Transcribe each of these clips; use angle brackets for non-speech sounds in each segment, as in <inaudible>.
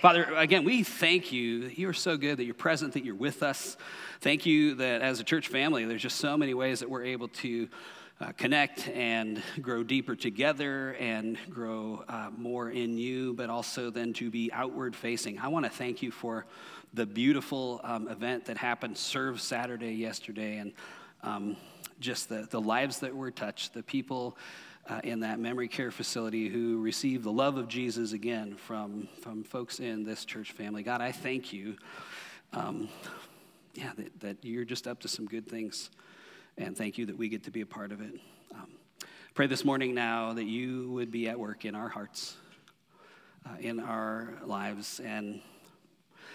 Father, again, we thank you that you are so good, that you're present, that you're with us. Thank you that as a church family, there's just so many ways that we're able to uh, connect and grow deeper together and grow uh, more in you, but also then to be outward facing. I want to thank you for the beautiful um, event that happened, Serve Saturday yesterday, and um, just the, the lives that were touched, the people uh, in that memory care facility who received the love of Jesus again from, from folks in this church family. God, I thank you. Um, yeah, that, that, you're just up to some good things. And thank you that we get to be a part of it. Um, pray this morning now that you would be at work in our hearts, uh, in our lives, and,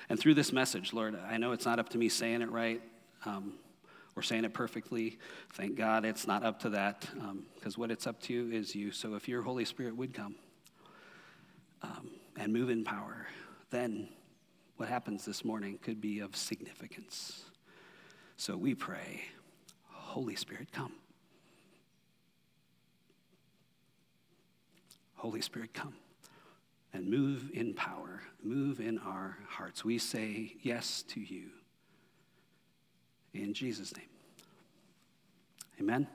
and through this message, Lord. I know it's not up to me saying it right. Um, or saying it perfectly. Thank God it's not up to that, because um, what it's up to is you. So if your Holy Spirit would come um, and move in power, then what happens this morning could be of significance. So we pray, Holy Spirit, come. Holy Spirit, come and move in power, move in our hearts. We say yes to you. In Jesus' name. Amen.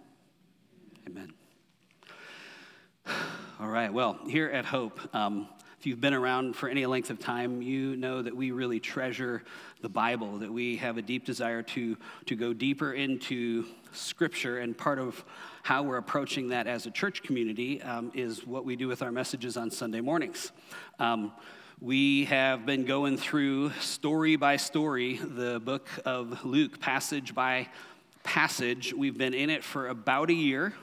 Amen. <sighs> All right, well, here at Hope, um, if you've been around for any length of time, you know that we really treasure the Bible, that we have a deep desire to, to go deeper into Scripture. And part of how we're approaching that as a church community um, is what we do with our messages on Sunday mornings. Um, we have been going through story by story the book of Luke, passage by passage. We've been in it for about a year.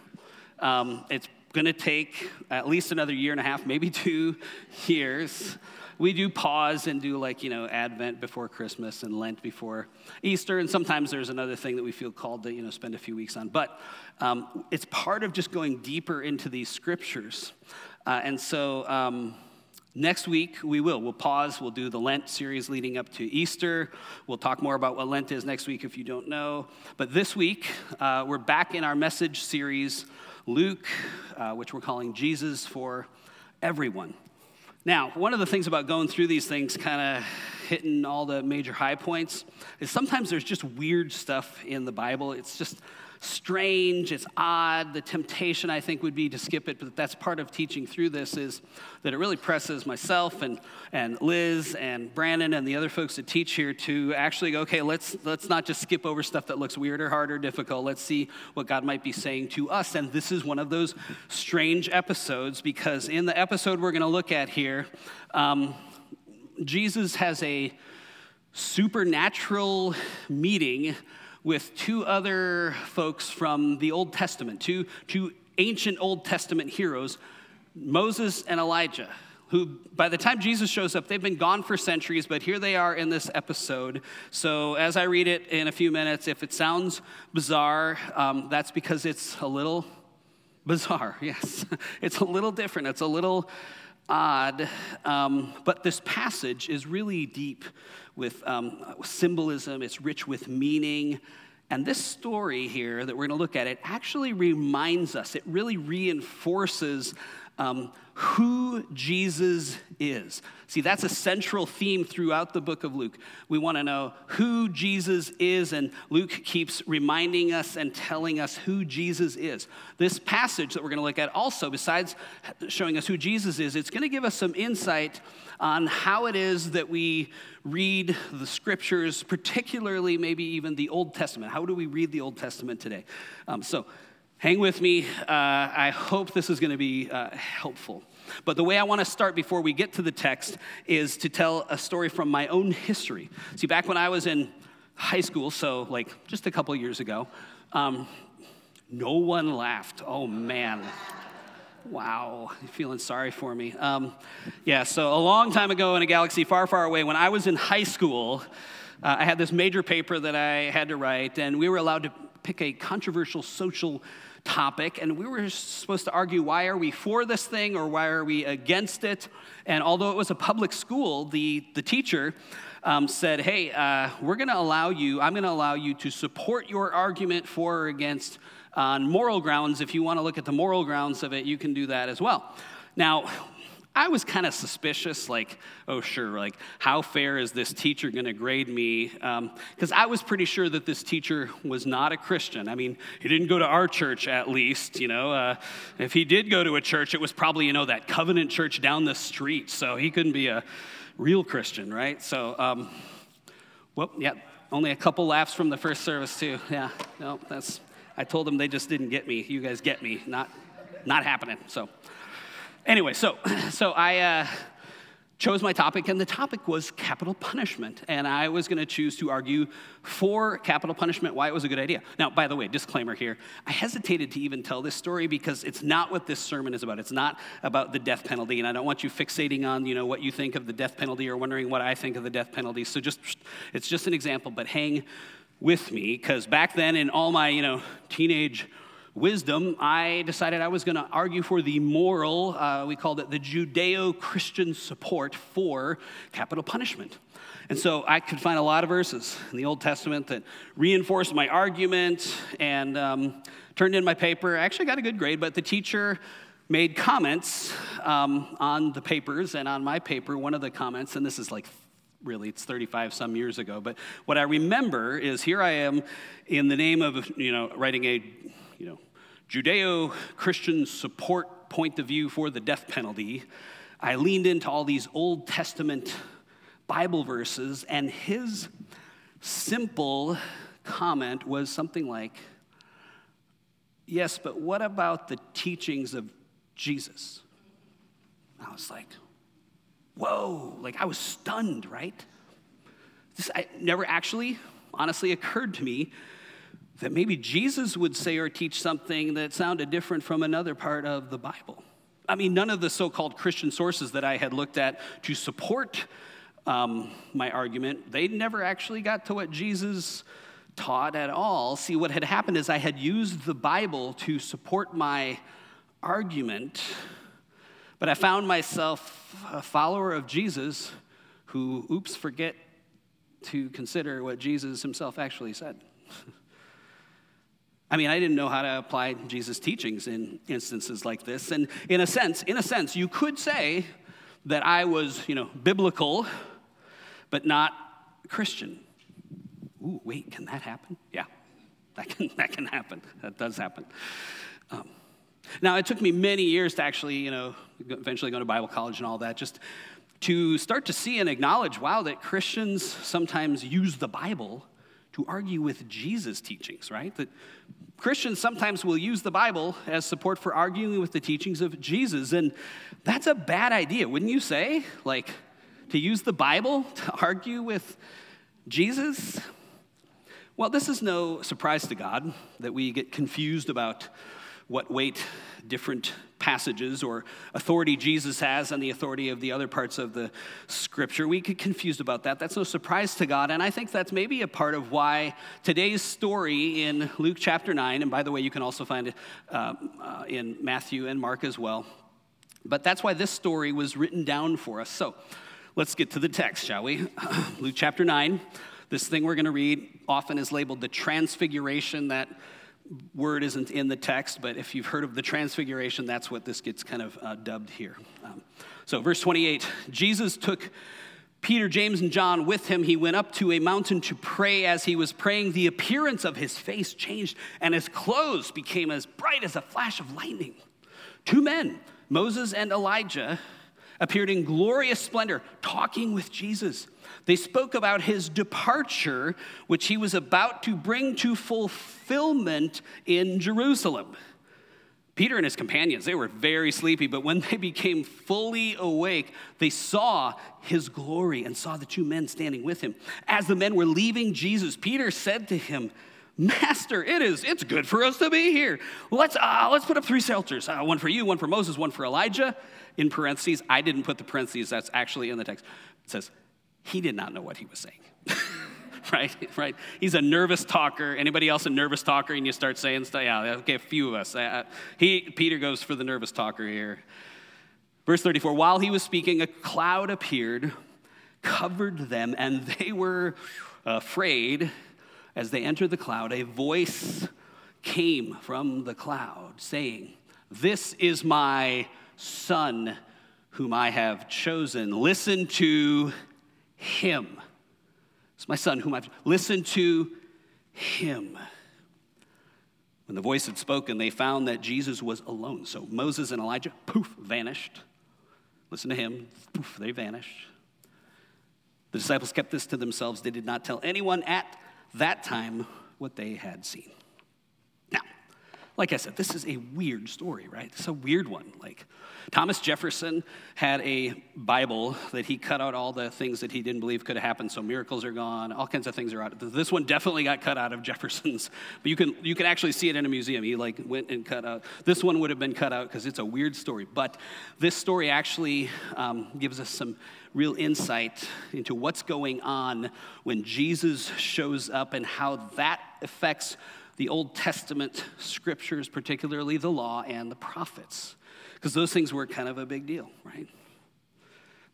Um, it's going to take at least another year and a half, maybe two <laughs> years. We do pause and do like, you know, Advent before Christmas and Lent before Easter. And sometimes there's another thing that we feel called to, you know, spend a few weeks on. But um, it's part of just going deeper into these scriptures. Uh, and so, um, Next week, we will. We'll pause. We'll do the Lent series leading up to Easter. We'll talk more about what Lent is next week if you don't know. But this week, uh, we're back in our message series, Luke, uh, which we're calling Jesus for Everyone. Now, one of the things about going through these things, kind of hitting all the major high points, is sometimes there's just weird stuff in the Bible. It's just strange, it's odd. The temptation, I think, would be to skip it, but that's part of teaching through this is that it really presses myself and, and Liz and Brandon and the other folks that teach here to actually go, okay, let's, let's not just skip over stuff that looks weird or hard or difficult. Let's see what God might be saying to us. And this is one of those strange episodes because in the episode we're going to look at here, um, Jesus has a supernatural meeting with two other folks from the Old Testament, two, two ancient Old Testament heroes, Moses and Elijah, who by the time Jesus shows up, they've been gone for centuries, but here they are in this episode. So as I read it in a few minutes, if it sounds bizarre, um, that's because it's a little bizarre, <laughs> yes. it's a little different, it's a little odd, um, but this passage is really deep with um, symbolism, it's rich with meaning. And this story here that we're going to look at, it actually reminds us, it really reinforces um, who Jesus is. See, that's a central theme throughout the book of Luke. We want to know who Jesus is, and Luke keeps reminding us and telling us who Jesus is. This passage that we're going to look at also, besides showing us who Jesus is, it's going to give us some insight on how it is that we read the scriptures, particularly maybe even the Old Testament. How do we read the Old Testament today? Um, so, Hang with me. Uh, I hope this is going to be uh, helpful. But the way I want to start before we get to the text is to tell a story from my own history. See, back when I was in high school, so like just a couple years ago, um, no one laughed. Oh man. Wow, You're feeling sorry for me. Um, yeah, so a long time ago in a galaxy far, far away, when I was in high school, uh, I had this major paper that I had to write, and we were allowed to pick a controversial social topic, and we were supposed to argue why are we for this thing or why are we against it. And although it was a public school, the, the teacher um, said, Hey, uh, we're going to allow you, I'm going to allow you to support your argument for or against on moral grounds. If you want to look at the moral grounds of it, you can do that as well. Now, I was kind of suspicious, like, oh, sure, like, how fair is this teacher going to grade me? Because um, I was pretty sure that this teacher was not a Christian. I mean, he didn't go to our church, at least, you know. Uh, if he did go to a church, it was probably, you know, that covenant church down the street, so he couldn't be a real Christian, right? So, um, well, yeah, only a couple laughs from the first service, too. Yeah, no, that's, I told them they just didn't get me. You guys get me. Not, not happening, so. Anyway, so, <clears throat> so I uh, chose my topic, and the topic was capital punishment. And I was going to choose to argue for capital punishment, why it was a good idea. Now, by the way, disclaimer here I hesitated to even tell this story because it's not what this sermon is about. It's not about the death penalty, and I don't want you fixating on you know, what you think of the death penalty or wondering what I think of the death penalty. So just, it's just an example, but hang with me because back then in all my you know teenage wisdom, I decided I was going to argue for the moral, uh, we called it the Judeo Christian support for capital punishment. And so I could find a lot of verses in the Old Testament that reinforced my argument and um, turned in my paper. I actually got a good grade, but the teacher made comments um, on the papers and on my paper. One of the comments, and this is like really it's 35 some years ago but what i remember is here i am in the name of you know writing a you know, Judeo Christian support point of view for the death penalty, I leaned into all these Old Testament Bible verses, and his simple comment was something like, Yes, but what about the teachings of Jesus? I was like, Whoa, like I was stunned, right? This I, never actually, honestly, occurred to me that maybe Jesus would say or teach something that sounded different from another part of the Bible. I mean, none of the so called Christian sources that I had looked at to support um, my argument, they never actually got to what Jesus taught at all. See, what had happened is I had used the Bible to support my argument, but I found myself a follower of Jesus who, oops, forget to consider what Jesus himself actually said. <laughs> I mean, I didn't know how to apply Jesus' teachings in instances like this. And in a sense, in a sense, you could say that I was, you know, biblical, but not Christian. Ooh, wait, can that happen? Yeah, that can, that can happen. That does happen. Um, now, it took me many years to actually, you know, eventually go to Bible college and all that, just to start to see and acknowledge, wow, that Christians sometimes use the Bible to argue with Jesus' teachings, right? That Christians sometimes will use the Bible as support for arguing with the teachings of Jesus, and that's a bad idea, wouldn't you say? Like, to use the Bible <laughs> to argue with Jesus? Well, this is no surprise to God that we get confused about what weight different passages or authority Jesus has and the authority of the other parts of the scripture. We get confused about that. That's no surprise to God. And I think that's maybe a part of why today's story in Luke chapter 9, and by the way, you can also find it uh, uh, in Matthew and Mark as well. But that's why this story was written down for us. So let's get to the text, shall we? <clears throat> Luke chapter 9. This thing we're going to read often is labeled the transfiguration that word isn't in the text, but if you've heard of the transfiguration, that's what this gets kind of uh, dubbed here. Um, so, verse 28 Jesus took Peter, James, and John with him. He went up to a mountain to pray. As he was praying, the appearance of his face changed, and his clothes became as bright as a flash of lightning. Two men, Moses and Elijah, appeared in glorious splendor, talking with Jesus. They spoke about his departure, which he was about to bring to fulfillment in Jerusalem. Peter and his companions, they were very sleepy, but when <laughs> they became fully awake, they saw his glory and saw the two men standing with him. As the men were leaving Jesus, Peter said to him, Master, it is, it's good for us to be here. Let's, uh, let's put up three shelters uh, one for you, one for Moses, one for Elijah. In parentheses, I didn't put the parentheses, that's actually in the text. It says, he did not know what he was saying. <laughs> right? Right? He's a nervous talker. Anybody else a nervous talker? And you start saying stuff. Yeah, okay, a few of us. Uh, he, Peter goes for the nervous talker here. Verse 34 While he was speaking, a cloud appeared, covered them, and they were afraid. As they entered the cloud, a voice came from the cloud saying, This is my son whom I have chosen. Listen to him. It's my son whom I've listened to him. When the voice had spoken, they found that Jesus was alone. So Moses and Elijah, poof, vanished. Listen to him, poof, they vanished. The disciples kept this to themselves. They did not tell anyone at that time what they had seen. Like I said, this is a weird story, right? It's a weird one. Like, Thomas Jefferson had a Bible that he cut out all the things that he didn't believe could have happened, so miracles are gone, all kinds of things are out. This one definitely got cut out of Jefferson's, but you can, you can actually see it in a museum. He like went and cut out. This one would have been cut out because it's a weird story, but this story actually um, gives us some real insight into what's going on when Jesus shows up and how that affects the Old Testament scriptures, particularly the law and the prophets because those things were kind of a big deal, right?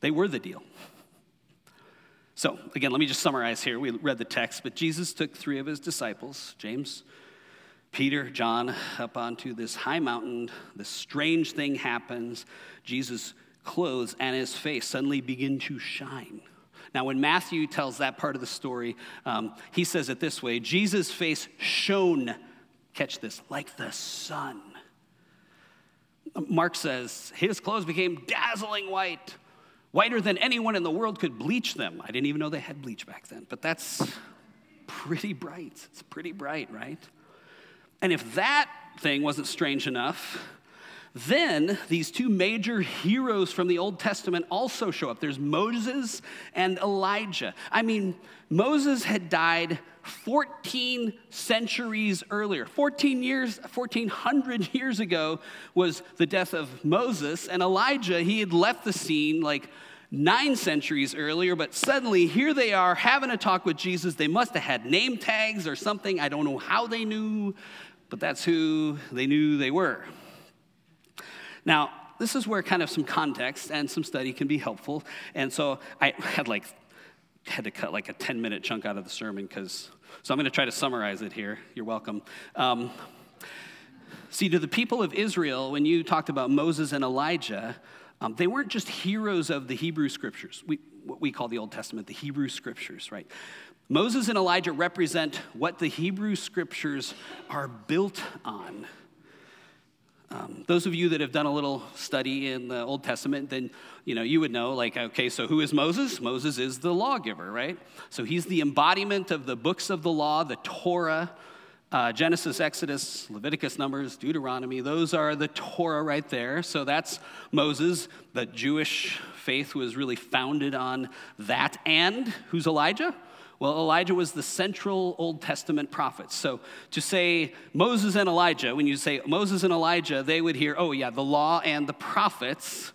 They were the deal. So, again, let me just summarize here. We read the text, but Jesus took three of his disciples, James, Peter, John, up onto this high mountain. This strange thing happens. Jesus' clothes and his face suddenly begin to shine. Now, when Matthew tells that part of the story, um, he says it this way Jesus' face shone, catch this, like the sun. Mark says, his clothes became dazzling white, whiter than anyone in the world could bleach them. I didn't even know they had bleach back then, but that's pretty bright. It's pretty bright, right? And if that thing wasn't strange enough, then these two major heroes from the Old Testament also show up. There's Moses and Elijah. I mean, Moses had died 14 centuries earlier. 14 years, 1400 years ago was the death of Moses, and Elijah, he had left the scene like nine centuries earlier, but suddenly here they are having a talk with Jesus. They must have had name tags or something. I don't know how they knew, but that's who they knew they were. Now, this is where kind of some context and some study can be helpful. And so I had like had to cut like a 10 minute chunk out of the sermon because, so I'm going to try to summarize it here. You're welcome. Um, see, to the people of Israel, when you talked about Moses and Elijah, um, they weren't just heroes of the Hebrew scriptures, we, what we call the Old Testament, the Hebrew scriptures, right? Moses and Elijah represent what the Hebrew scriptures are built on. Um, those of you that have done a little study in the Old Testament, then you know you would know, like, okay, so who is Moses? Moses is the lawgiver, right? So he's the embodiment of the books of the law, the Torah, uh, Genesis, Exodus, Leviticus, Numbers, Deuteronomy. Those are the Torah right there. So that's Moses. The Jewish faith was really founded on that. And who's Elijah? Well, Elijah was the central Old Testament prophet. So to say Moses and Elijah, when you say Moses and Elijah, they would hear, oh, yeah, the law and the prophets,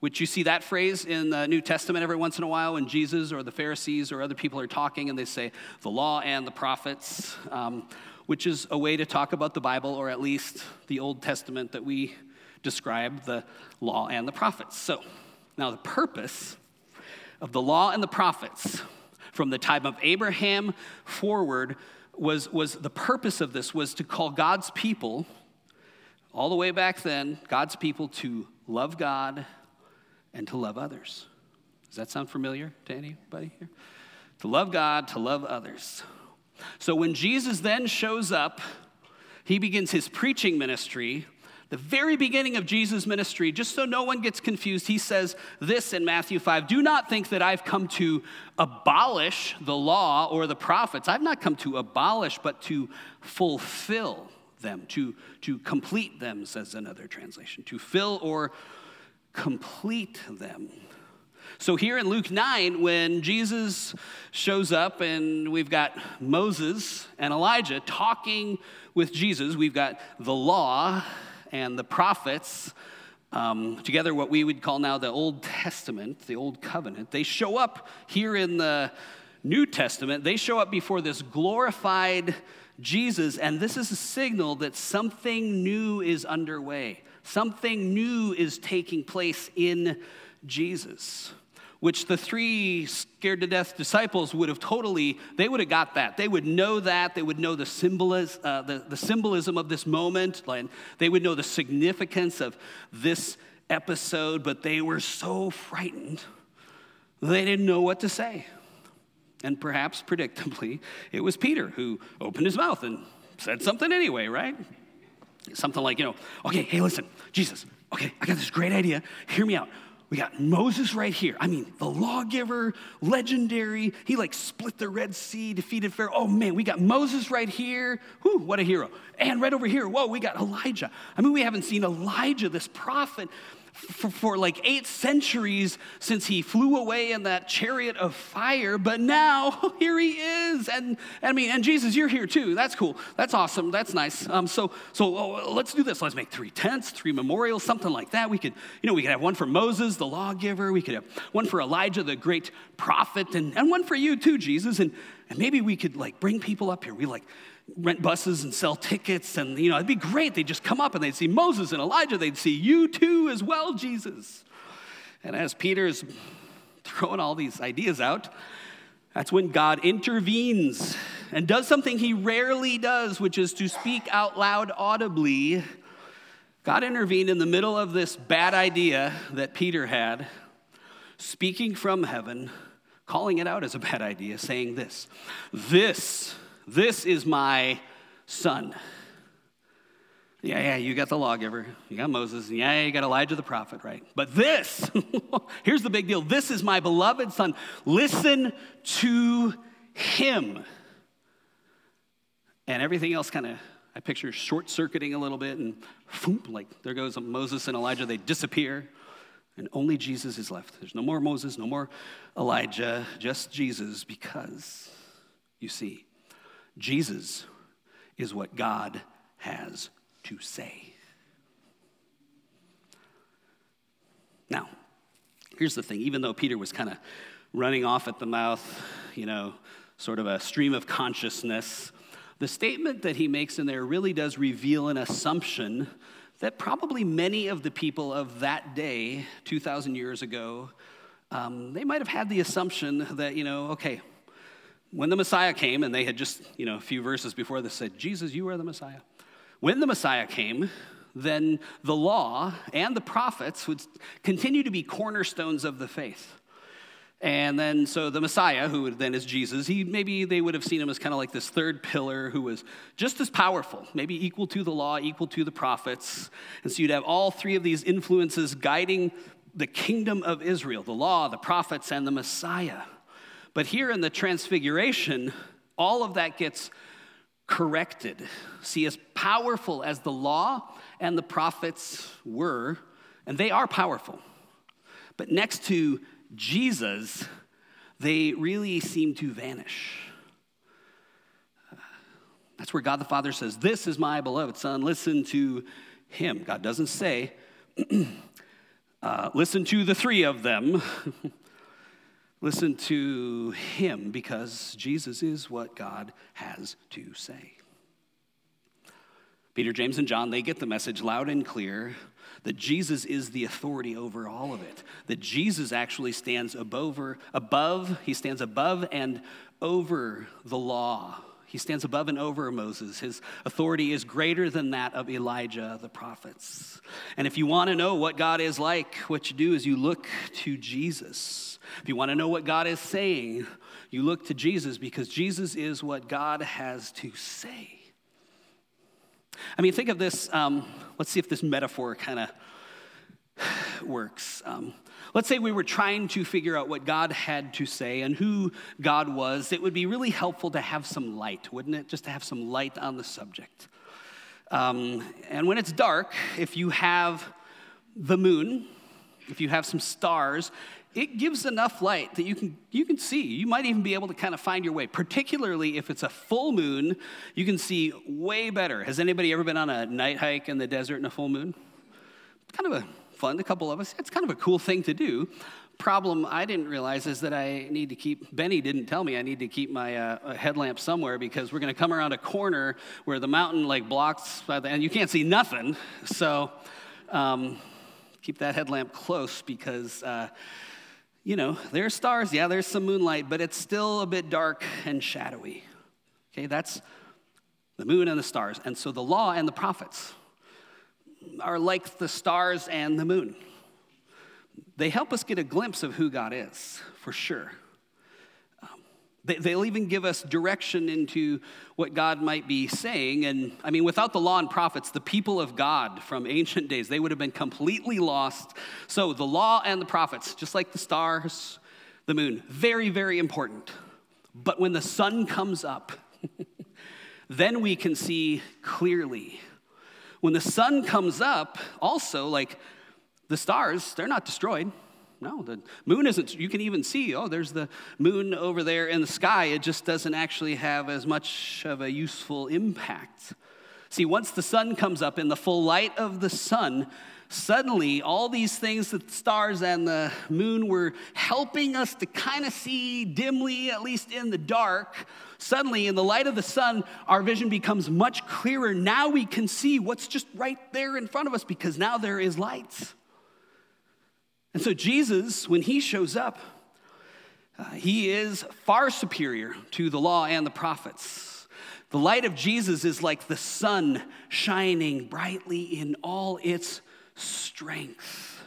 which you see that phrase in the New Testament every once in a while when Jesus or the Pharisees or other people are talking and they say the law and the prophets, um, which is a way to talk about the Bible or at least the Old Testament that we describe the law and the prophets. So now the purpose of the law and the prophets from the time of Abraham forward was, was the purpose of this was to call God's people, all the way back then, God's people to love God and to love others. Does that sound familiar to anybody here? To love God, to love others. So when Jesus then shows up, he begins his preaching ministry the very beginning of Jesus' ministry, just so no one gets confused, he says this in Matthew 5 Do not think that I've come to abolish the law or the prophets. I've not come to abolish, but to fulfill them, to, to complete them, says another translation, to fill or complete them. So, here in Luke 9, when Jesus shows up and we've got Moses and Elijah talking with Jesus, we've got the law and the prophets, um, together what we would call now the Old Testament, the Old Covenant, they show up here in the New Testament. They show up before this glorified Jesus, and this is a signal that something new is underway. Something new is taking place in Jesus which the three scared to death disciples would have totally they would have got that they would know that they would know the, symbolis, uh, the, the symbolism of this moment and they would know the significance of this episode, but they were so frightened they didn't know what to say. And perhaps predictably, it was Peter who opened his mouth and said something anyway, right? Something like, you know, okay, hey, listen, Jesus, okay, I got this great idea. Hear me out. We got Moses right here. I mean, the lawgiver, legendary. He like split the Red Sea, defeated Pharaoh. Oh man, we got Moses right here. Whew, what a hero. And right over here, whoa, we got Elijah. I mean, we haven't seen Elijah, this prophet, for, for, like eight centuries since he flew away in that chariot of fire, but now <laughs> here he is. And, I mean, and Jesus, you're here too. That's cool. That's awesome. That's nice. Um, so, so oh, let's do this. Let's make three tents, three memorials, something like that. We could, you know, we could have one for Moses, the lawgiver. We could have one for Elijah, the great prophet, and, and one for you too, Jesus. And, and maybe we could like bring people up here. We like rent buses and sell tickets. And, you know, it'd be great. They'd just come up and they'd see Moses and Elijah. They'd see you too as well, Jesus. And as Peter's throwing all these ideas out, that's when God intervenes and does something he rarely does, which is to speak out loud audibly. God intervened in the middle of this bad idea that Peter had, speaking from heaven, calling it out as a bad idea, saying this This this is my son. Yeah, yeah, you got the lawgiver, you got Moses, and yeah, you got Elijah the prophet, right? But this, <laughs> here's the big deal this is my beloved son. Listen to him. And everything else kind of, I picture short circuiting a little bit, and boom, like there goes Moses and Elijah, they disappear, and only Jesus is left. There's no more Moses, no more Elijah, just Jesus, because you see, Jesus is what God has to say. Now, here's the thing even though Peter was kind of running off at the mouth, you know, sort of a stream of consciousness, the statement that he makes in there really does reveal an assumption that probably many of the people of that day, 2,000 years ago, um, they might have had the assumption that, you know, okay, when the Messiah came, and they had just, you know, a few verses before this said, Jesus, you are the Messiah. When the Messiah came, then the law and the prophets would continue to be cornerstones of the faith. And then, so the Messiah, who then is Jesus, he maybe they would have seen him as kind of like this third pillar who was just as powerful, maybe equal to the law, equal to the prophets. And so you'd have all three of these influences guiding the kingdom of Israel the law, the prophets, and the Messiah. But here in the transfiguration, all of that gets corrected. See, as powerful as the law and the prophets were, and they are powerful, but next to Jesus, they really seem to vanish. That's where God the Father says, This is my beloved Son, listen to him. God doesn't say, <clears throat> uh, Listen to the three of them. <laughs> Listen to him because Jesus is what God has to say. Peter, James, and John, they get the message loud and clear that Jesus is the authority over all of it. That Jesus actually stands above, above, he stands above and over the law he stands above and over Moses. His authority is greater than that of Elijah, the prophets. And if you want to know what God is like, what you do is you look to Jesus. If you want to know what God is saying, you look to Jesus because Jesus is what God has to say. I mean, think of this. Um, let's see if this metaphor kind of <sighs> works. Um, let's say we were trying to figure out what God had to say and who God was. It would be really helpful to have some light, wouldn't it? Just to have some light on the subject. Um, and when it's dark, if you have the moon, if you have some stars, it gives enough light that you can, you can see. You might even be able to kind of find your way, particularly if it's a full moon, you can see way better. Has anybody ever been on a night hike in the desert in a full moon? Kind of a fun, a couple of us. It's kind of a cool thing to do. Problem I didn't realize is that I need to keep, Benny didn't tell me I need to keep my uh, headlamp somewhere because we're going to come around a corner where the mountain like blocks, the, and you can't see nothing. So um, keep that headlamp close because. Uh, you know, there's stars, yeah, there's some moonlight, but it's still a bit dark and shadowy. Okay, that's the moon and the stars. And so the law and the prophets, are like the stars and the moon. they help us get a glimpse of who God is, for sure. Um, they, they'll even give us direction into what God might be saying. And I mean, without the law and prophets, the people of God from ancient days, they would have been completely lost. So the law and the prophets, just like the stars, the moon, very, very important. But when the sun comes up, <laughs> then we can see clearly. When the sun comes up, also, like the stars, they're not destroyed. No, the moon isn't. You can even see, oh, there's the moon over there in the sky. It just doesn't actually have as much of a useful impact. See, once the sun comes up in the full light of the sun, suddenly all these things the stars and the moon were helping us to kind of see dimly, at least in the dark, suddenly in the light of the sun, our vision becomes much clearer. Now we can see what's just right there in front of us because now there is light. And so, Jesus, when he shows up, uh, he is far superior to the law and the prophets. The light of Jesus is like the sun shining brightly in all its strength.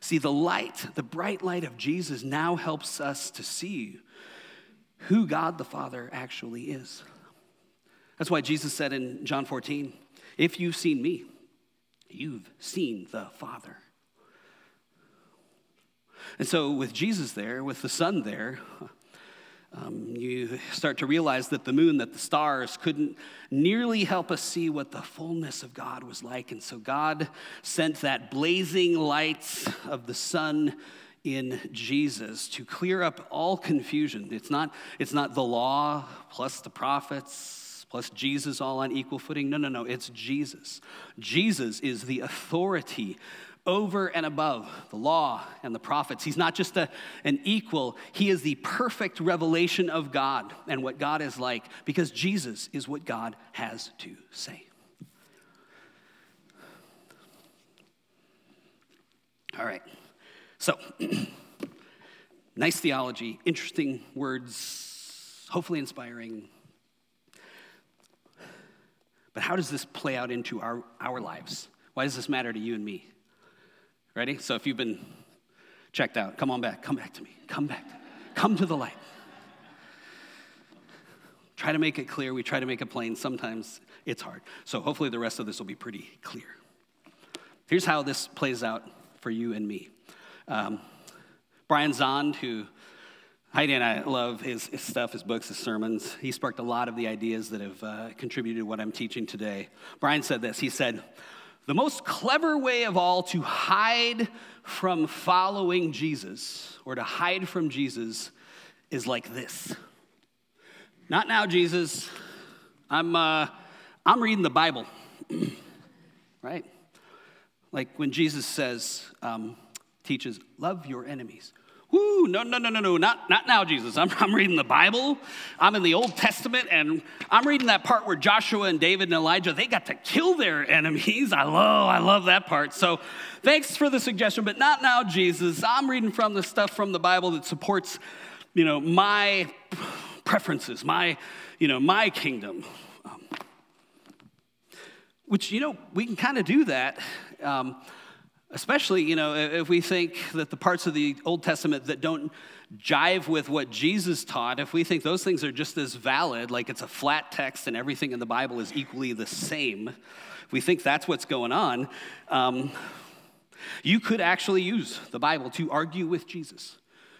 See, the light, the bright light of Jesus now helps us to see who God the Father actually is. That's why Jesus said in John 14, If you've seen me, you've seen the Father. And so, with Jesus there, with the sun there, um, you start to realize that the moon, that the stars couldn't nearly help us see what the fullness of God was like. And so God sent that blazing light of the sun in Jesus to clear up all confusion. It's not, it's not the law plus the prophets plus Jesus all on equal footing. No, no, no. It's Jesus. Jesus is the authority over and above the law and the prophets. He's not just a, an equal, he is the perfect revelation of God and what God is like because Jesus is what God has to say. All right. So, <clears throat> nice theology, interesting words, hopefully inspiring. But how does this play out into our, our lives? Why does this matter to you and me? Ready? So if you've been checked out, come on back. Come back to me. Come back. Come to the light. Try to make it clear. We try to make it plain. Sometimes it's hard. So hopefully the rest of this will be pretty clear. Here's how this plays out for you and me. Um, Brian Zahnd, who Heidi and I love his, his, stuff, his books, his sermons. He sparked a lot of the ideas that have uh, contributed to what I'm teaching today. Brian said this. He said, the most clever way of all to hide from following Jesus or to hide from Jesus is like this. Not now, Jesus. I'm, uh, I'm reading the Bible, <clears throat> right? Like when Jesus says, um, teaches, love your enemies. Woo, no, no, no, no, no, not, not now, Jesus. I'm, I'm reading the Bible. I'm in the Old Testament, and I'm reading that part where Joshua and David and Elijah, they got to kill their enemies. I love, I love that part. So thanks for the suggestion, but not now, Jesus. I'm reading from the stuff from the Bible that supports, you know, my preferences, my, you know, my kingdom. Um, which, you know, we can kind of do that. Um, Especially, you know, if we think that the parts of the Old Testament that don't jive with what Jesus taught, if we think those things are just as valid, like it's a flat text and everything in the Bible is equally the same, if we think that's what's going on, um, you could actually use the Bible to argue with Jesus,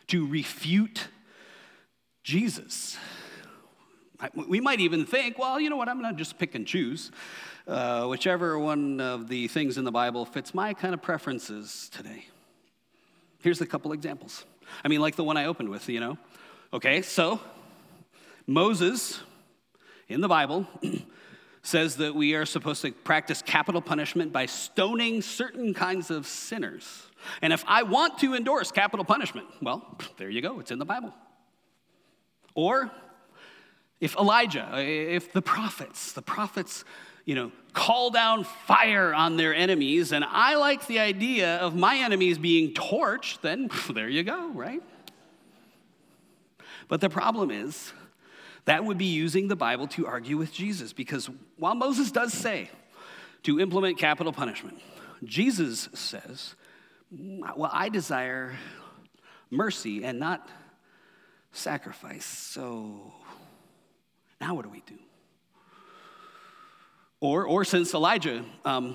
to refute Jesus. We might even think, well, you know what, I'm going to just pick and choose. Uh, whichever one of the things in the Bible fits my kind of preferences today. Here's a couple examples. I mean, like the one I opened with, you know. Okay, so Moses in the Bible <clears throat> says that we are supposed to practice capital punishment by stoning certain kinds of sinners. And if I want to endorse capital punishment, well, <sniffs> there you go, it's in the Bible. Or if Elijah, uh, if the prophets, the prophets you know, call down fire on their enemies, and I like the idea of my enemies being torched, then <laughs> there you go, right? But the problem is, that would be using the Bible to argue with Jesus, because while Moses does say to implement capital punishment, Jesus says, Well, I desire mercy and not sacrifice. So now what do we do? Or, or since Elijah um,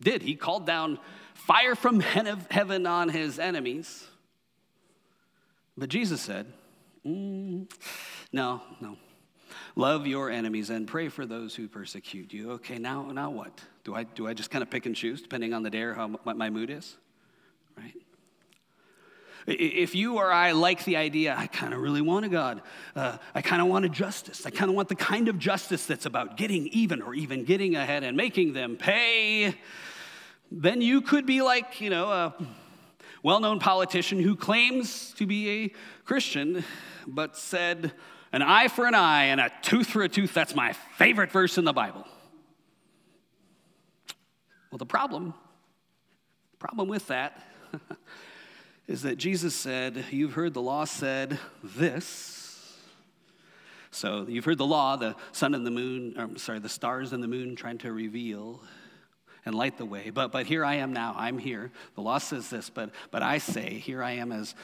did, he called down fire from heaven on his enemies. But Jesus said, mm, No, no. Love your enemies and pray for those who persecute you. Okay, now, now what? Do I, do I just kind of pick and choose depending on the day or how, what my mood is? If you or I like the idea, I kind of really want a God. Uh, I kind of want a justice. I kind of want the kind of justice that's about getting even or even getting ahead and making them pay. Then you could be like, you know, a well known politician who claims to be a Christian, but said, an eye for an eye and a tooth for a tooth. That's my favorite verse in the Bible. Well, the problem, problem with that <laughs> is that Jesus said, You've heard the law said this. So you've heard the law, the sun and the moon, or, sorry, the stars and the moon trying to reveal and light the way. But, but here I am now. I'm here. The law says this, but, but I say, here I am as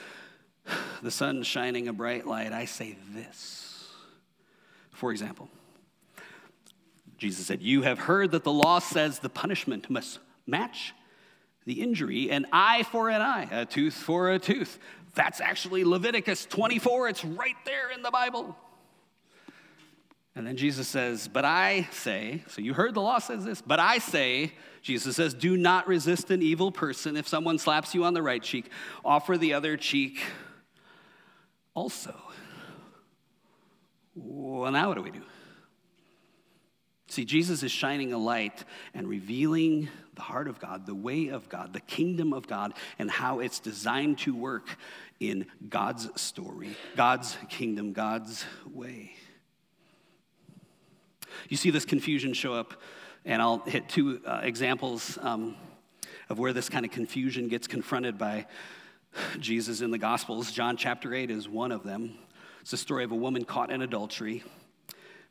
the sun shining a bright light. I say this. For example, Jesus said, You have heard that the law says the punishment must match the injury, an eye for an eye, a tooth for a tooth. That's actually Leviticus 24. It's right there in the Bible. And then Jesus says, But I say, so you heard the law says this, but I say, Jesus says, do not resist an evil person. If someone slaps you on the right cheek, offer the other cheek also. Well, now what do we do? See, Jesus is shining a light and revealing the heart of God, the way of God, the kingdom of God, and how it's designed to work in God's story, God's kingdom, God's way. You see this confusion show up, and I'll hit two uh, examples um, of where this kind of confusion gets confronted by Jesus in the Gospels. John chapter 8 is one of them. It's the story of a woman caught in adultery.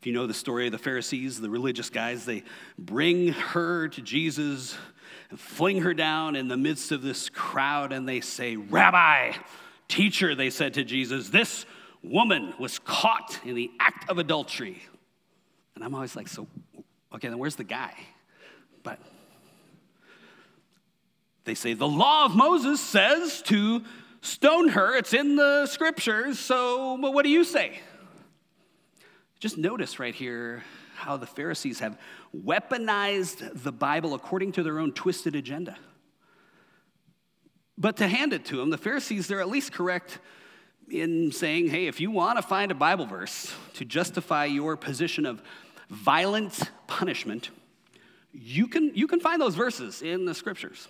If you know the story of the Pharisees, the religious guys, they bring her to Jesus and fling her down in the midst of this crowd, and they say, Rabbi, teacher, they said to Jesus, this woman was caught in the act of adultery. And I'm always like, so, okay, then where's the guy? But they say, the law of Moses says to stone her. It's in the scriptures. So, what do you say? Just notice right here how the Pharisees have weaponized the Bible according to their own twisted agenda. But to hand it to them, the Pharisees, they're at least correct in saying, hey, if you want to find a Bible verse to justify your position of violent punishment, you can, you can find those verses in the scriptures.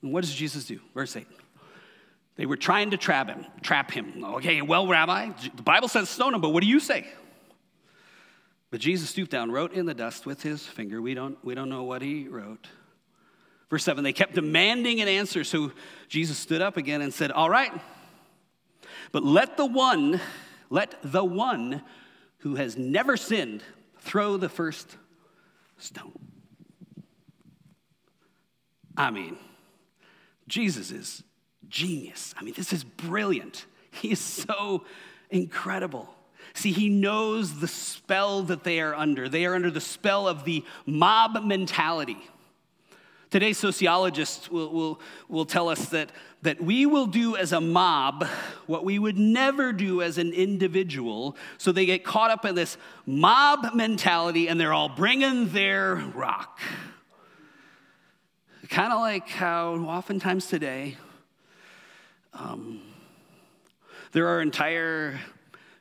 And what does Jesus do? Verse 8. They were trying to trap him, trap him. Okay, well, Rabbi, the Bible says stone him, but what do you say? But Jesus stooped down, wrote in the dust with his finger. We don't, we don't know what he wrote. Verse 7, they kept demanding an answer. So Jesus stood up again and said, All right, but let the one, let the one who has never sinned throw the first stone. I mean, Jesus is genius. I mean, this is brilliant. He is so incredible. See, he knows the spell that they are under. They are under the spell of the mob mentality. Today, sociologists will, will, will tell us that, that we will do as a mob what we would never do as an individual. So they get caught up in this mob mentality and they're all bringing their rock. Kind of like how oftentimes today, um, there are entire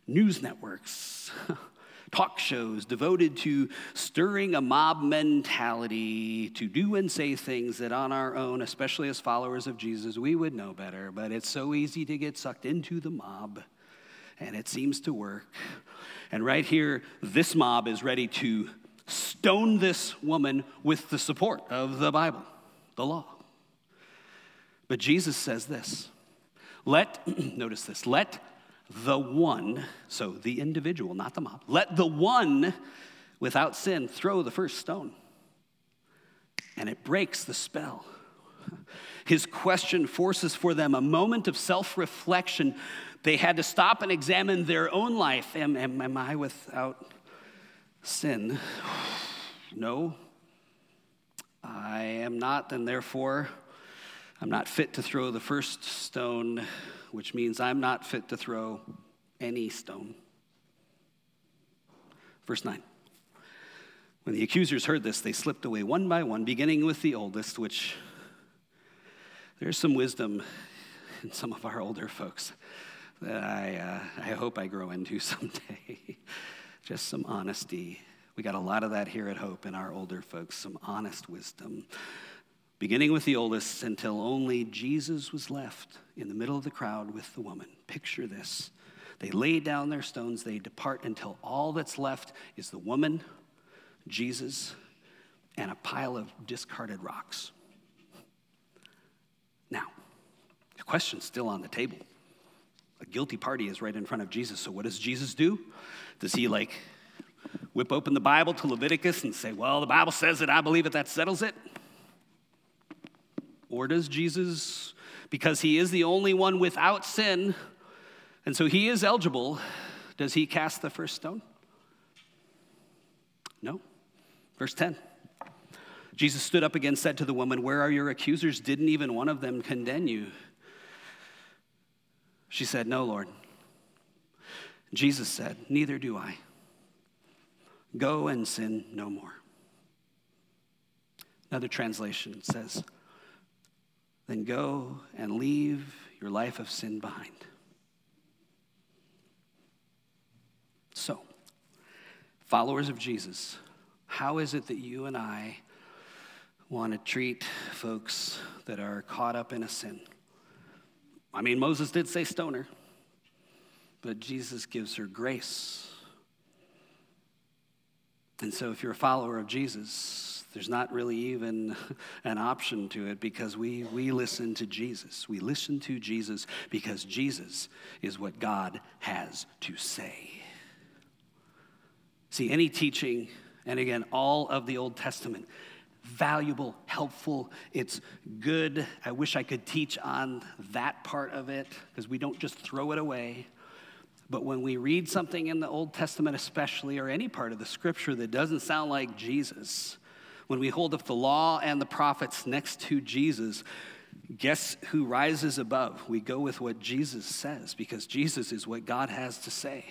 news networks, <laughs> talk shows devoted to stirring a mob mentality to do and say things that on our own, especially as followers of Jesus, we would know better. But it's so easy to get sucked into the mob, and it seems to work. And right here, this mob is ready to stone this woman with the support of the Bible the law. But Jesus says this let, <clears throat> notice this, let the one, so the individual, not the mob, let the one without sin throw the first stone. And it breaks the spell. His question forces for them a moment of self reflection. They had to stop and examine their own life. Am, am, am I without sin? <sighs> No, I am not, and therefore I'm not fit to throw the first stone, which means I'm not fit to throw any stone. Verse 9. When the accusers heard this, they slipped away one by one, beginning with the oldest, which there's some wisdom in some of our older folks that I, uh, I hope I grow into <laughs> someday. Just some honesty. We got a lot of that here at Hope in our older folks, some honest wisdom. Beginning with the oldest until only Jesus was left in the middle of the crowd with the woman. Picture this. They lay down their stones, they depart until all that's left is the woman, Jesus, and a pile of discarded rocks. Now, the question's still on the table. A guilty party is right in front of Jesus. So, what does Jesus do? Does he like whip open the Bible to Leviticus and say, Well, the Bible says it, I believe it, that settles it? Or does Jesus, because he is the only one without sin, and so he is eligible, does he cast the first stone? No. Verse 10. Jesus stood up again, said to the woman, Where are your accusers? Didn't even one of them condemn you? She said, No, Lord. Jesus said, Neither do I. Go and sin no more. Another translation says, Then go and leave your life of sin behind. So, followers of Jesus, how is it that you and I want to treat folks that are caught up in a sin? I mean, Moses did say stoner, but Jesus gives her grace. And so, if you're a follower of Jesus, there's not really even <laughs> an option to it because we, we listen to Jesus. We listen to Jesus because Jesus is what God has to say. See, any teaching, and again, all of the Old Testament, valuable, helpful, it's good. I wish I could teach on that part of it because we don't just throw it away. But when we read something in the Old Testament, especially, or any part of the scripture that doesn't sound like Jesus, when we hold up the law and the prophets next to Jesus, guess who rises above? We go with what Jesus says because Jesus is what God has to say.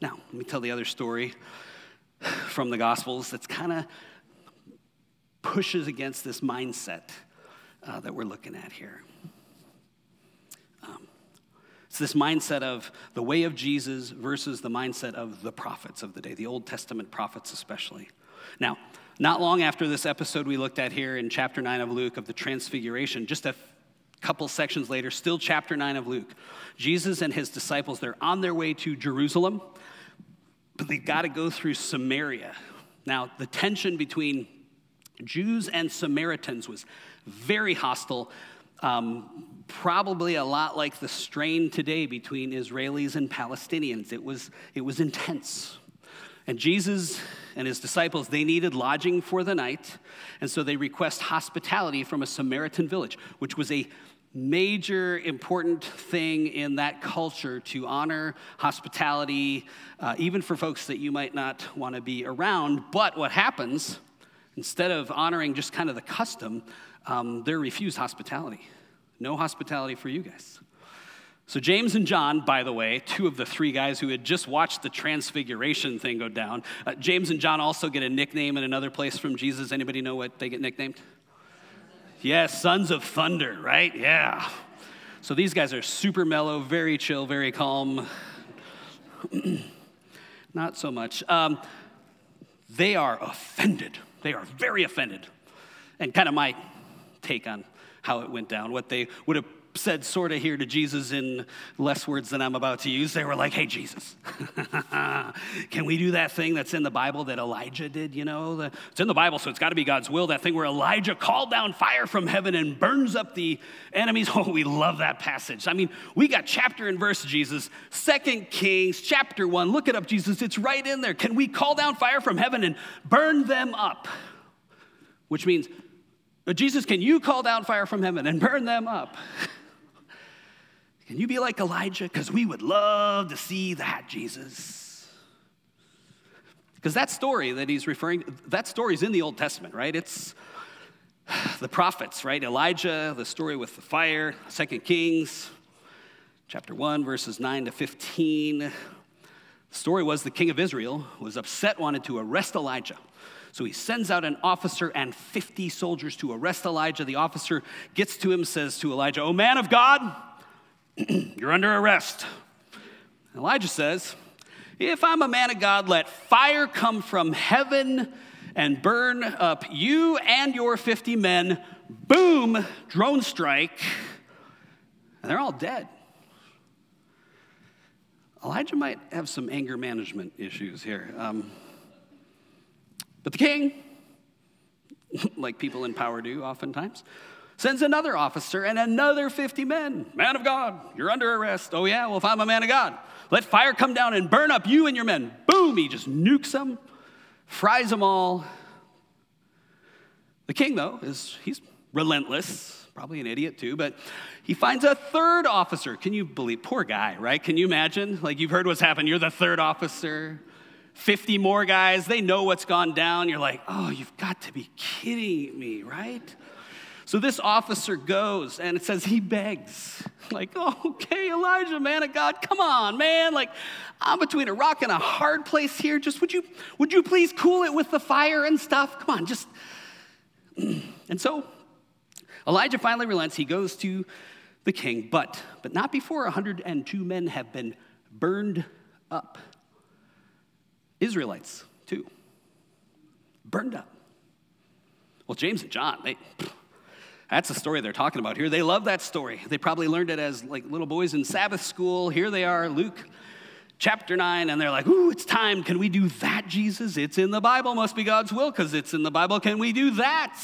Now, let me tell the other story from the Gospels that's kind of pushes against this mindset uh, that we're looking at here. It's this mindset of the way of Jesus versus the mindset of the prophets of the day, the Old Testament prophets especially. Now, not long after this episode we looked at here in chapter 9 of Luke of the Transfiguration, just a couple sections later, still chapter 9 of Luke, Jesus and his disciples, they're on their way to Jerusalem but they've got to go through Samaria. Now, the tension between Jews and Samaritans was very hostile, um, probably a lot like the strain today between Israelis and Palestinians. It was, it was intense. And Jesus and his disciples, they needed lodging for the night, and so they request hospitality from a Samaritan village, which was a major important thing in that culture to honor hospitality, uh, even for folks that you might not want to be around. But what happens, instead of honoring just kind of the custom, um, they're refused hospitality. No hospitality for you guys. So, James and John, by the way, two of the three guys who had just watched the transfiguration thing go down, uh, James and John also get a nickname in another place from Jesus. Anybody know what they get nicknamed? Yes, sons of thunder, right? Yeah. So these guys are super mellow, very chill, very calm. <clears throat> Not so much. Um, they are offended. They are very offended. And kind of my take on how it went down, what they would have said sort of here to Jesus in less words than I'm about to use. They were like, hey, Jesus, <laughs> can we do that thing that's in the Bible that Elijah did? You know, the, it's in the Bible, so it's got to be God's will. That thing where Elijah called down fire from heaven and burns up the enemies. <laughs> Oh, we love that passage. I mean, we got chapter and verse, Jesus. Second Kings, chapter one. Look it up, Jesus. It's right in there. Can we call down fire from heaven and burn them up? which means, Jesus, can you call down fire from heaven and burn them up? <laughs> Can you be like Elijah? Because we would love to see that, Jesus. Because that story that he's referring, that story is in the Old Testament, right? It's <sighs> the prophets, right? Elijah, the story with the fire, Second Kings, chapter 1, verses 9 to 15. The story was the king of Israel was upset, wanted to arrest Elijah. So he sends out an officer and 50 soldiers to arrest Elijah. The officer gets to him, says to Elijah, Oh, man of God, <clears throat> you're under arrest. Elijah says, If I'm a man of God, let fire come from heaven and burn up you and your 50 men. Boom, drone strike, and they're all dead. Elijah might have some anger management issues here. Um, but the king, <laughs> like people in power do oftentimes, sends another officer and another 50 men. Man of God, you're under arrest. Oh, yeah? Well, if I'm a man of God, let fire come down and burn up you and your men. Boom, he just nukes them, fries them all. The king, though, is he's relentless, probably an idiot too, but he finds a third officer. Can you believe? Poor guy, right? Can you imagine? Like you've heard what's happened. You're the third officer. 50 more guys, they know what's gone down. You're like, oh, you've got to be kidding me, right? So this officer goes and it says he begs, <laughs> like, oh, okay, Elijah, man of God, come on, man. Like, I'm between a rock and a hard place here. Just would you, would you please cool it with the fire and stuff? Come on, just. <clears throat> And so Elijah finally relents. He goes to the king, but but not before 102 men have been burned up. Israelites, too. Burned up. Well, James and John, they that's the story they're talking about here. They love that story. They probably learned it as like little boys in Sabbath school. Here they are, Luke chapter 9, and they're like, Ooh, it's time. Can we do that, Jesus? It's in the Bible. Must be God's will because it's in the Bible. Can we do that?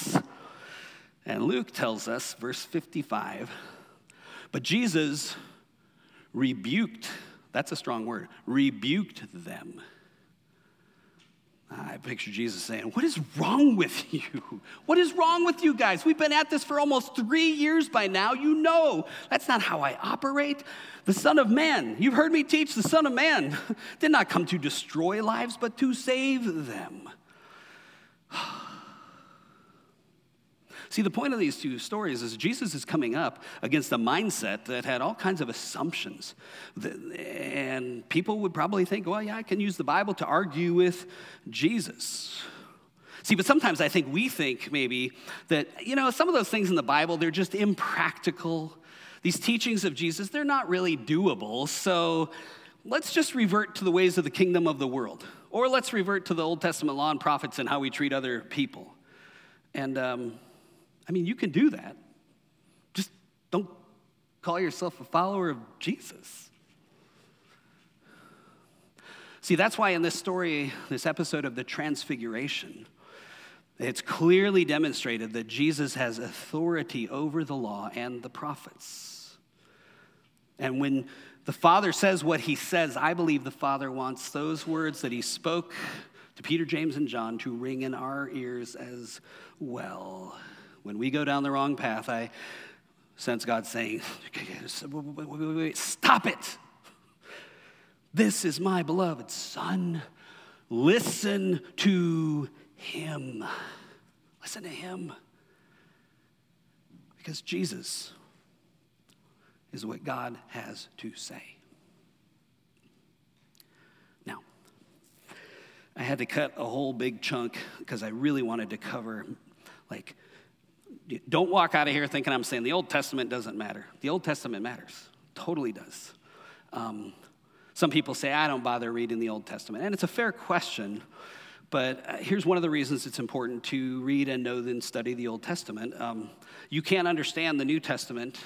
And Luke tells us, verse 55, but Jesus rebuked, that's a strong word, rebuked them I picture Jesus saying, What is wrong with <laughs> you? What is wrong with you guys? We've been at this for almost three years by now. You know that's not how I operate. The Son of Man, you've heard me teach, the Son of Man <laughs> did not come to destroy lives, but to save them. <sighs> <sighs> See, the point of these two stories is Jesus is coming up against a mindset that had all kinds of assumptions. And people would probably think, well, yeah, I can use the Bible to argue with Jesus. See, but sometimes I think we think maybe that, you know, some of those things in the Bible, they're just impractical. These teachings of Jesus, they're not really doable. So let's just revert to the ways of the kingdom of the world. Or let's revert to the Old Testament law and prophets and how we treat other people. And um, I mean, you can do that. Just don't call yourself a follower of Jesus. See, that's why in this story, this episode of the Transfiguration, it's clearly demonstrated that Jesus has authority over the law and the prophets. And when the Father says what he says, I believe the Father wants those words that he spoke to Peter, James, and John to ring in our ears as well. When we go down the wrong path, I sense God saying, stop it. This is my beloved son. Listen to him. Listen to him. Because Jesus is what God has to say. Now, I had to cut a whole big chunk because I really wanted to cover like don't walk out of here thinking I'm saying the Old Testament doesn't matter. The Old Testament matters, totally does. Um, some people say, I don't bother reading the Old Testament. And it's a fair question, but uh, here's one of the reasons it's important to read and know and study the Old Testament. Um, you can't understand the New Testament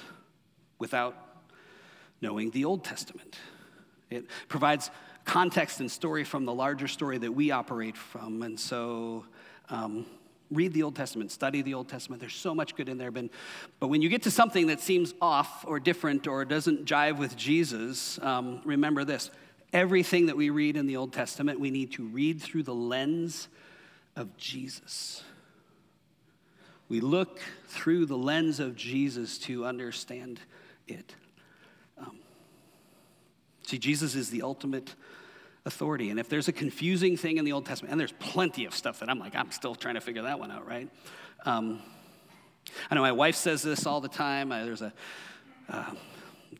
without knowing the Old Testament. It provides context and story from the larger story that we operate from. And so, um, read the Old Testament, study the Old Testament. There's so much good in there. But, but when you get to something that seems off or different or doesn't jive with Jesus, um, remember this everything that we read in the Old Testament, we need to read through the lens of Jesus. We look through the lens of Jesus to understand it. Um, see, Jesus is the ultimate authority. And if there's a confusing thing in the Old Testament, and there's plenty of stuff that I'm like, I'm still trying to figure that one out, right? Um, I know my wife says this all the time. I, there's a uh,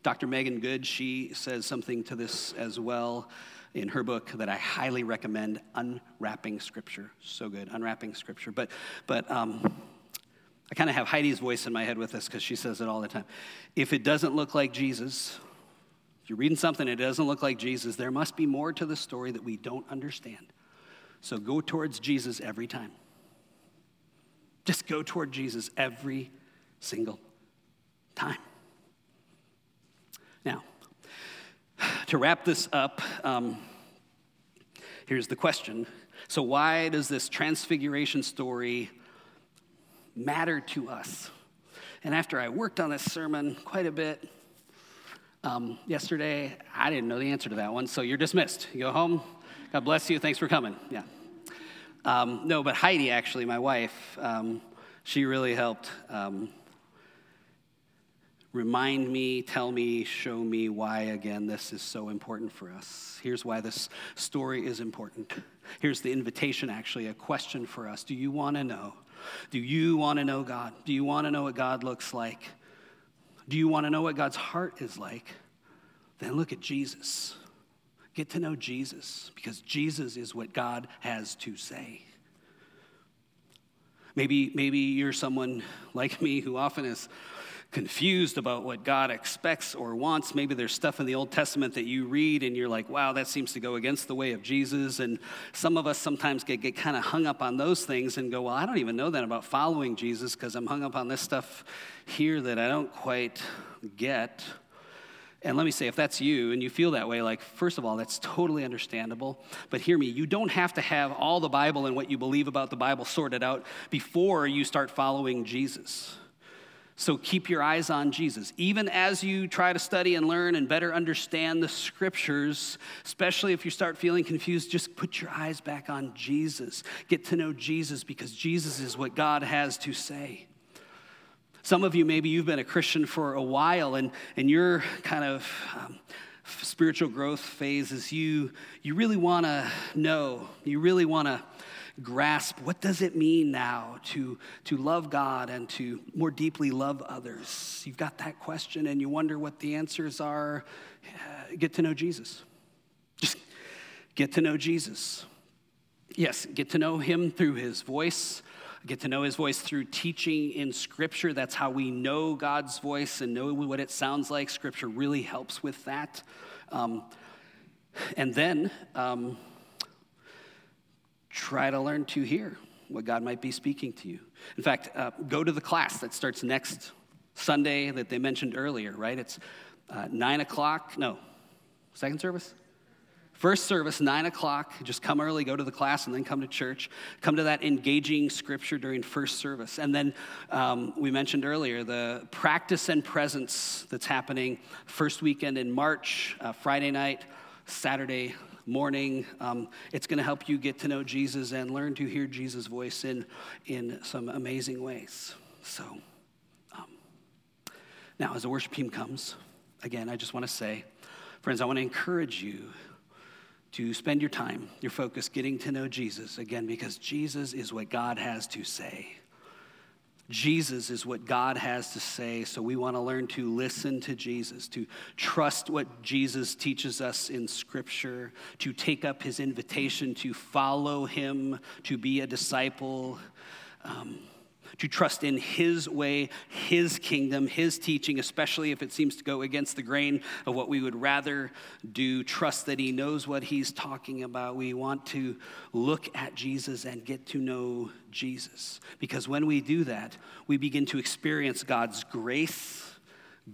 Dr. Meghan Good, she says something to this as well in her book that I highly recommend, Unwrapping Scripture. So good, Unwrapping Scripture. But, but um, I kind of have Heidi's voice in my head with this because she says it all the time. If it doesn't look like Jesus, you're reading something it doesn't look like Jesus, there must be more to the story that we don't understand. So go towards Jesus every time. Just go toward Jesus every single time. Now, to wrap this up, um, here's the question. So, why does this transfiguration story matter to us? And after I worked on this sermon quite a bit um, yesterday, I didn't know the answer to that one. So, you're dismissed. You go home. God bless you. Thanks for coming. Yeah. Um, no, but Heidi, actually, my wife, um, she really helped um, remind me, tell me, show me why, again, this is so important for us. Here's why this story is important. Here's the invitation, actually, a question for us. Do you want to know? Do you want to know God? Do you want to know what God looks like? Do you want to know what God's heart is like? Then look at Jesus. Get to know Jesus because Jesus is what God has to say. Maybe, maybe you're someone like me who often is confused about what God expects or wants. Maybe there's stuff in the Old Testament that you read and you're like, wow, that seems to go against the way of Jesus. And some of us sometimes get, get kind of hung up on those things and go, well, I don't even know that about following Jesus because I'm hung up on this stuff here that I don't quite get. And let me say, if that's you and you feel that way, like, first of all, that's totally understandable. But hear me, you don't have to have all the Bible and what you believe about the Bible sorted out before you start following Jesus. So keep your eyes on Jesus. Even as you try to study and learn and better understand the scriptures, especially if you start feeling confused, just put your eyes back on Jesus. Get to know Jesus because Jesus is what God has to say. Some of you, maybe you've been a Christian for a while and, and your kind of um, spiritual growth phase is you, you really want to know, you really want to grasp what does it mean now to, to love God and to more deeply love others? You've got that question and you wonder what the answers are. Get to know Jesus. Just get to know Jesus. Yes, get to know him through his voice. Get to know his voice through teaching in Scripture. That's how we know God's voice and know what it sounds like. Scripture really helps with that. Um, and then, um, try to learn to hear what God might be speaking to you. In fact, uh, go to the class that starts next Sunday that they mentioned earlier, right? It's uh, 9 o'clock, no, second service? First service, 9 o'clock. Just come early, go to the class, and then come to church. Come to that engaging scripture during first service. And then um, we mentioned earlier the practice and presence that's happening first weekend in March, uh, Friday night, Saturday morning. Um, it's going to help you get to know Jesus and learn to hear Jesus' voice in, in some amazing ways. So, um, now as the worship team comes, again, I just want to say, friends, I want to encourage you to spend your time, your focus, getting to know Jesus again, because Jesus is what God has to say. Jesus is what God has to say, so we want to learn to listen to Jesus, to trust what Jesus teaches us in Scripture, to take up his invitation to follow him, to be a disciple. Um, to trust in His way, His kingdom, His teaching, especially if it seems to go against the grain of what we would rather do. Trust that He knows what He's talking about. We want to look at Jesus and get to know Jesus. Because when we do that, we begin to experience God's grace,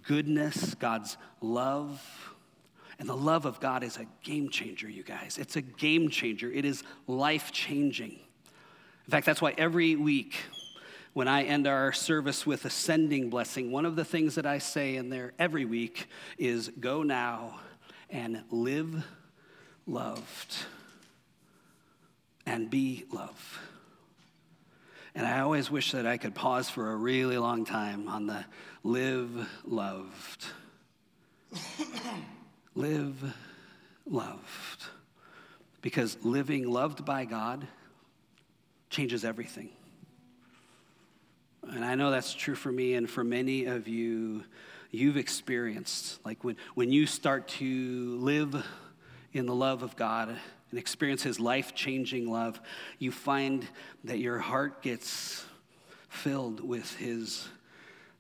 goodness, God's love. And the love of God is a game changer, you guys. It's a game changer, it is life changing. In fact, that's why every week when I end our service with a sending blessing, one of the things that I say in there every week is go now and live loved and be love. And I always wish that I could pause for a really long time on the live loved. <coughs> live loved. Because living loved by God changes everything. And I know that's true for me and for many of you. You've experienced, like when, when you start to live in the love of God and experience His life changing love, you find that your heart gets filled with His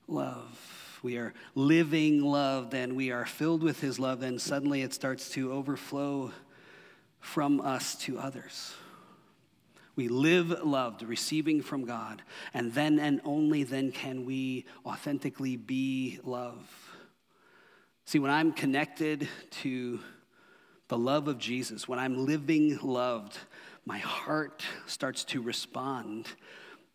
love. We are living love, then we are filled with His love, and suddenly it starts to overflow from us to others. We live loved, receiving from God, and then and only then can we authentically be love. See, when I'm connected to the love of Jesus, when I'm living loved, my heart starts to respond.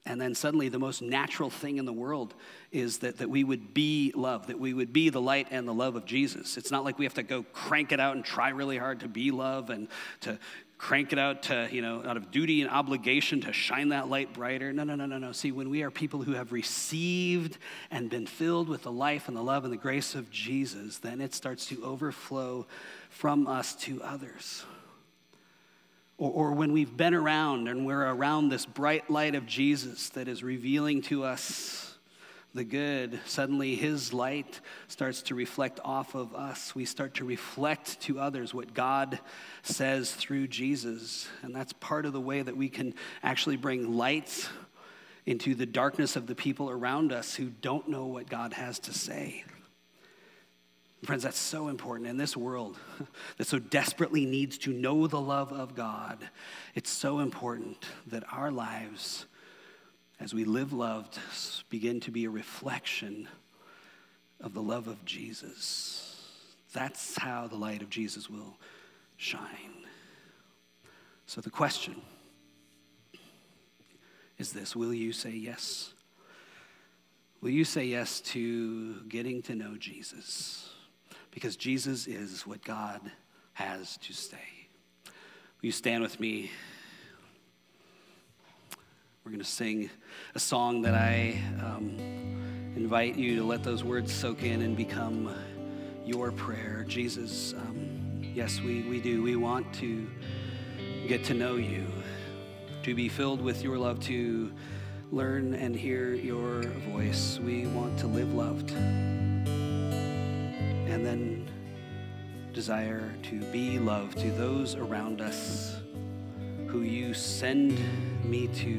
And then suddenly, the most natural thing in the world is that, that we would be love, that we would be the light and the love of Jesus. It's not like we have to go crank it out and try really hard to be love and to crank it out to, you know, out of duty and obligation to shine that light brighter. No, no, no, no, no. See, when we are people who have received and been filled with the life and the love and the grace of Jesus, then it starts to overflow from us to others. Or, or when we've been around and we're around this bright light of Jesus that is revealing to us the good, suddenly his light starts to reflect off of us. We start to reflect to others what God says through Jesus. And that's part of the way that we can actually bring light into the darkness of the people around us who don't know what God has to say. Friends, that's so important in this world <laughs> that so desperately needs to know the love of God. It's so important that our lives as we live loved, begin to be a reflection of the love of Jesus. That's how the light of Jesus will shine. So the question is this Will you say yes? Will you say yes to getting to know Jesus? Because Jesus is what God has to say. Will you stand with me we're going to sing a song that I um, invite you to let those words soak in and become your prayer. Jesus, um, yes, we, we do. We want to get to know you, to be filled with your love, to learn and hear your voice. We want to live loved. And then desire to be loved to those around us who you send me to